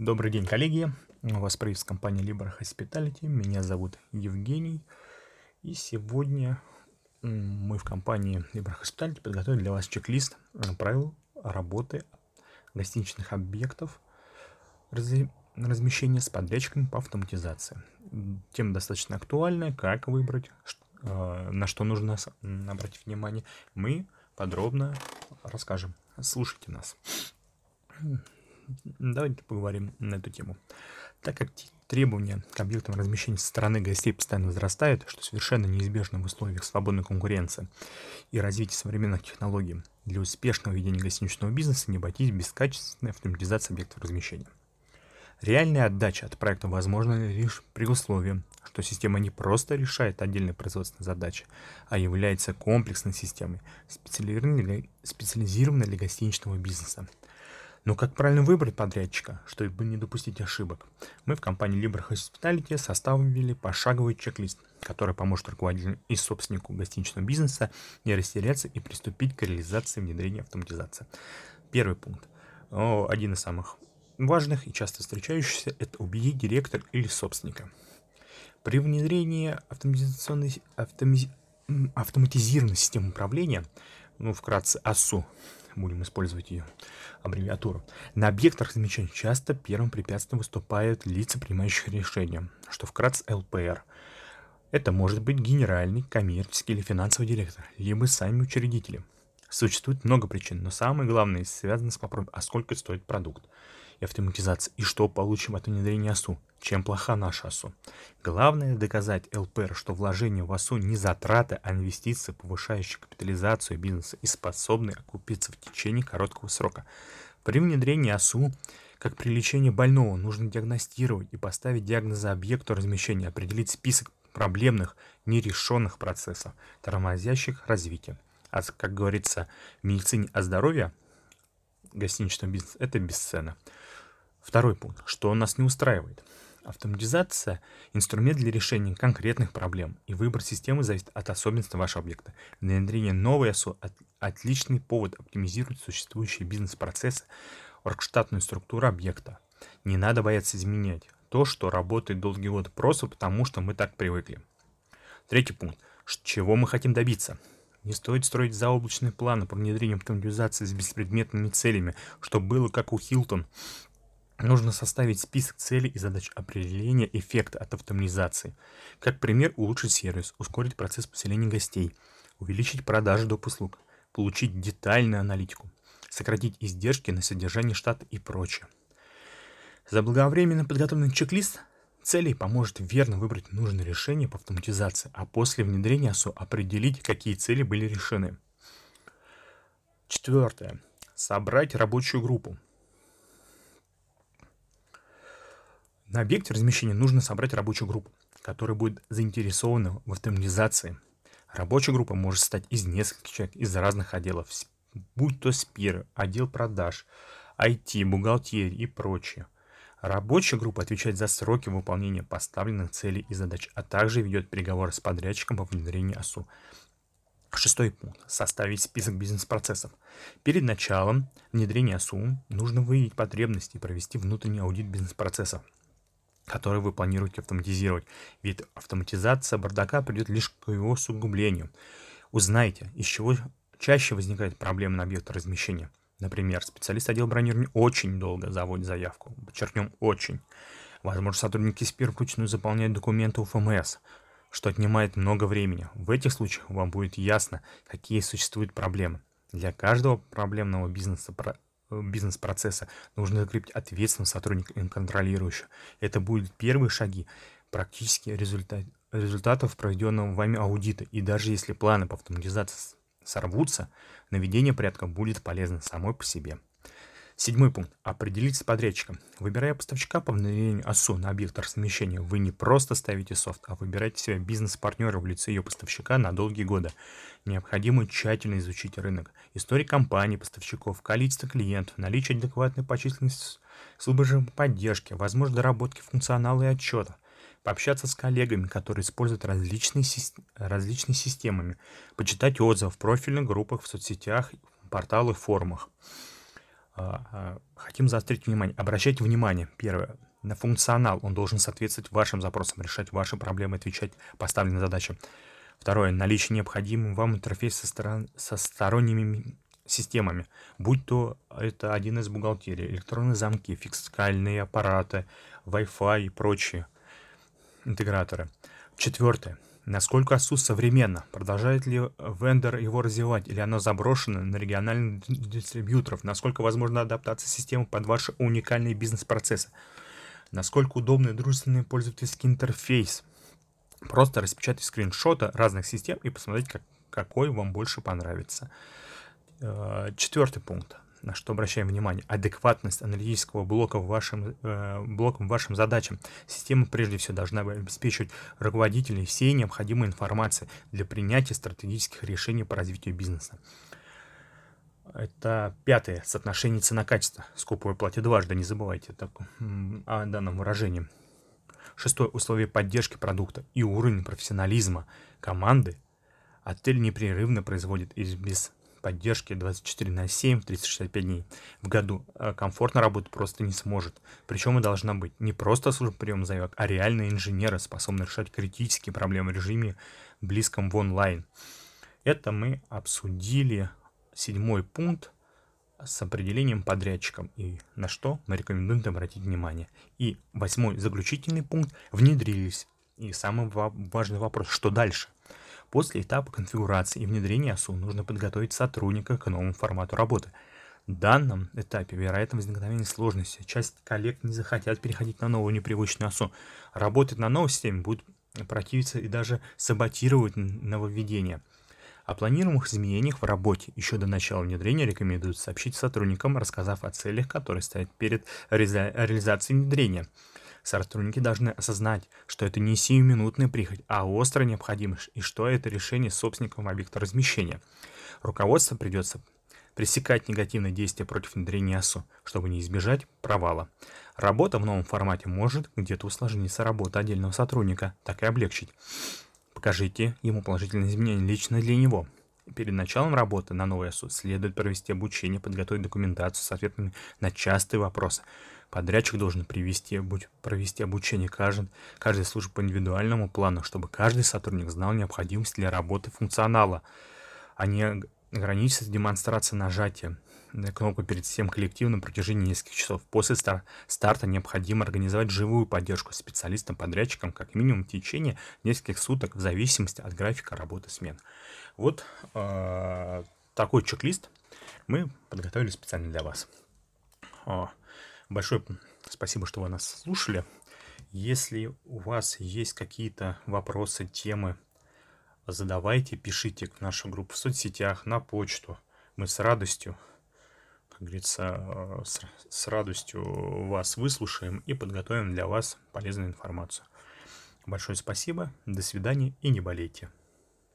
Добрый день, коллеги. У вас приветствует компания Libra Hospitality. Меня зовут Евгений. И сегодня мы в компании Libra Hospitality подготовили для вас чек-лист правил работы гостиничных объектов размещения с подрядчиками по автоматизации. Тема достаточно актуальная. Как выбрать, э, на что нужно обратить внимание, мы подробно расскажем. Слушайте нас. Давайте поговорим на эту тему. Так как требования к объектам размещения со стороны гостей постоянно возрастают, что совершенно неизбежно в условиях свободной конкуренции и развития современных технологий, для успешного ведения гостиничного бизнеса не обойтись без качественной автоматизации объектов размещения. Реальная отдача от проекта возможна лишь при условии, что система не просто решает отдельные производственные задачи, а является комплексной системой, специализированной для, специализированной для гостиничного бизнеса. Но как правильно выбрать подрядчика, чтобы не допустить ошибок? Мы в компании Libra Hospitality составили пошаговый чек-лист, который поможет руководителю и собственнику гостиничного бизнеса не растеряться и приступить к реализации внедрения автоматизации. Первый пункт. Один из самых важных и часто встречающихся – это убедить директор или собственника. При внедрении автоматизационной, автомати, автоматизированной системы управления, ну, вкратце АСУ, будем использовать ее аббревиатуру, на объектах размещения часто первым препятствием выступают лица, принимающих решения, что вкратце ЛПР. Это может быть генеральный, коммерческий или финансовый директор, либо сами учредители. Существует много причин, но самое главное связано с вопросом, а сколько стоит продукт и автоматизации, и что получим от внедрения АСУ, чем плоха наша АСУ. Главное доказать ЛПР, что вложение в АСУ не затраты, а инвестиции, повышающие капитализацию бизнеса и способны окупиться в течение короткого срока. При внедрении АСУ как при лечении больного нужно диагностировать и поставить диагнозы объекту размещения, определить список проблемных, нерешенных процессов, тормозящих развитие. А как говорится в медицине о здоровье, гостиничного бизнеса, это бесценно. Второй пункт. Что нас не устраивает? Автоматизация – инструмент для решения конкретных проблем, и выбор системы зависит от особенностей вашего объекта. Внедрение новой ОСО – отличный повод оптимизировать существующие бизнес-процессы, оргштатную структуру объекта. Не надо бояться изменять то, что работает долгие годы, просто потому что мы так привыкли. Третий пункт. Чего мы хотим добиться? Не стоит строить заоблачные планы по внедрению автоматизации с беспредметными целями, чтобы было как у Хилтон – Нужно составить список целей и задач определения эффекта от автоматизации. Как пример, улучшить сервис, ускорить процесс поселения гостей, увеличить продажи доп. услуг, получить детальную аналитику, сократить издержки на содержание штата и прочее. Заблаговременно подготовленный чек-лист целей поможет верно выбрать нужное решение по автоматизации, а после внедрения АСО определить, какие цели были решены. Четвертое. Собрать рабочую группу. На объекте размещения нужно собрать рабочую группу, которая будет заинтересована в автоматизации. Рабочая группа может стать из нескольких человек из разных отделов, будь то СПИР, отдел продаж, IT, бухгалтерия и прочее. Рабочая группа отвечает за сроки выполнения поставленных целей и задач, а также ведет переговоры с подрядчиком по внедрению АСУ. Шестой пункт. Составить список бизнес-процессов. Перед началом внедрения АСУ нужно выявить потребности и провести внутренний аудит бизнес-процессов который вы планируете автоматизировать. Ведь автоматизация бардака придет лишь к его усугублению. Узнайте, из чего чаще возникает проблема на объекте размещения. Например, специалист отдела бронирования очень долго заводит заявку. Подчеркнем, очень. Возможно, сотрудники СПИР вручную заполняют документы УФМС, что отнимает много времени. В этих случаях вам будет ясно, какие существуют проблемы. Для каждого проблемного бизнеса бизнес-процесса нужно закрепить ответственного сотрудника и контролирующего. Это будут первые шаги практически результат, результатов проведенного вами аудита. И даже если планы по автоматизации сорвутся, наведение порядка будет полезно самой по себе. Седьмой пункт. Определитесь с подрядчиком. Выбирая поставщика по внедрению ОСУ на объект размещения, вы не просто ставите софт, а выбираете себе бизнес-партнера в лице ее поставщика на долгие годы. Необходимо тщательно изучить рынок, историю компании, поставщиков, количество клиентов, наличие адекватной по численности службы поддержки, возможность доработки функционала и отчета, пообщаться с коллегами, которые используют различные, различные системами, почитать отзывы в профильных группах в соцсетях, порталах, форумах. А, а, хотим заострить внимание. Обращайте внимание, первое, на функционал. Он должен соответствовать вашим запросам, решать ваши проблемы, отвечать поставленным задачам. Второе, наличие необходимого вам интерфейса со, сторон, со сторонними системами, будь то это один из бухгалтерии, электронные замки, фискальные аппараты, Wi-Fi и прочие интеграторы. Четвертое. Насколько ASUS современно? Продолжает ли вендор его развивать? Или оно заброшено на региональных дистрибьюторов? Насколько возможна адаптация системы под ваши уникальные бизнес-процессы? Насколько удобный и дружественный пользовательский интерфейс? Просто распечатать скриншоты разных систем и посмотреть, как, какой вам больше понравится. Э, четвертый пункт, на что обращаем внимание, адекватность аналитического блока вашим, э, блоком вашим задачам. Система прежде всего должна обеспечивать руководителей всей необходимой информации для принятия стратегических решений по развитию бизнеса. Это пятое, соотношение цена-качество. Скупой платит дважды, не забывайте так, о данном выражении. Шестое, условие поддержки продукта и уровень профессионализма команды. Отель непрерывно производит из без поддержки 24 на 7, 365 дней в году. А комфортно работать просто не сможет. Причем и должна быть не просто служба приема заявок, а реальные инженеры, способные решать критические проблемы в режиме близком в онлайн. Это мы обсудили седьмой пункт с определением подрядчиком и на что мы рекомендуем обратить внимание. И восьмой заключительный пункт внедрились. И самый важный вопрос, что дальше? После этапа конфигурации и внедрения ASU нужно подготовить сотрудника к новому формату работы. В данном этапе вероятно возникновение сложности. Часть коллег не захотят переходить на новую непривычную ASU. Работать на новой системе будут противиться и даже саботировать нововведение. О планируемых изменениях в работе еще до начала внедрения рекомендуют сообщить сотрудникам, рассказав о целях, которые стоят перед реализацией внедрения. Сотрудники должны осознать, что это не сиюминутная прихоть, а острая необходимость, и что это решение собственником объекта размещения. Руководство придется пресекать негативные действия против внедрения АСУ, чтобы не избежать провала. Работа в новом формате может где-то усложниться работа отдельного сотрудника, так и облегчить. Покажите ему положительные изменения лично для него. Перед началом работы на новой АСУ следует провести обучение, подготовить документацию с ответами на частые вопросы. Подрядчик должен привести, провести обучение каждой, каждой службы по индивидуальному плану, чтобы каждый сотрудник знал необходимость для работы функционала, а не ограничиться демонстрацией нажатия на кнопку перед всем коллективом на протяжении нескольких часов. После стар старта необходимо организовать живую поддержку специалистам-подрядчикам как минимум в течение нескольких суток в зависимости от графика работы смен. Вот э, такой чек-лист мы подготовили специально для вас. Большое спасибо, что вы нас слушали. Если у вас есть какие-то вопросы, темы, задавайте, пишите в нашу группу в соцсетях, на почту. Мы с радостью, как говорится, с, с радостью вас выслушаем и подготовим для вас полезную информацию. Большое спасибо, до свидания и не болейте.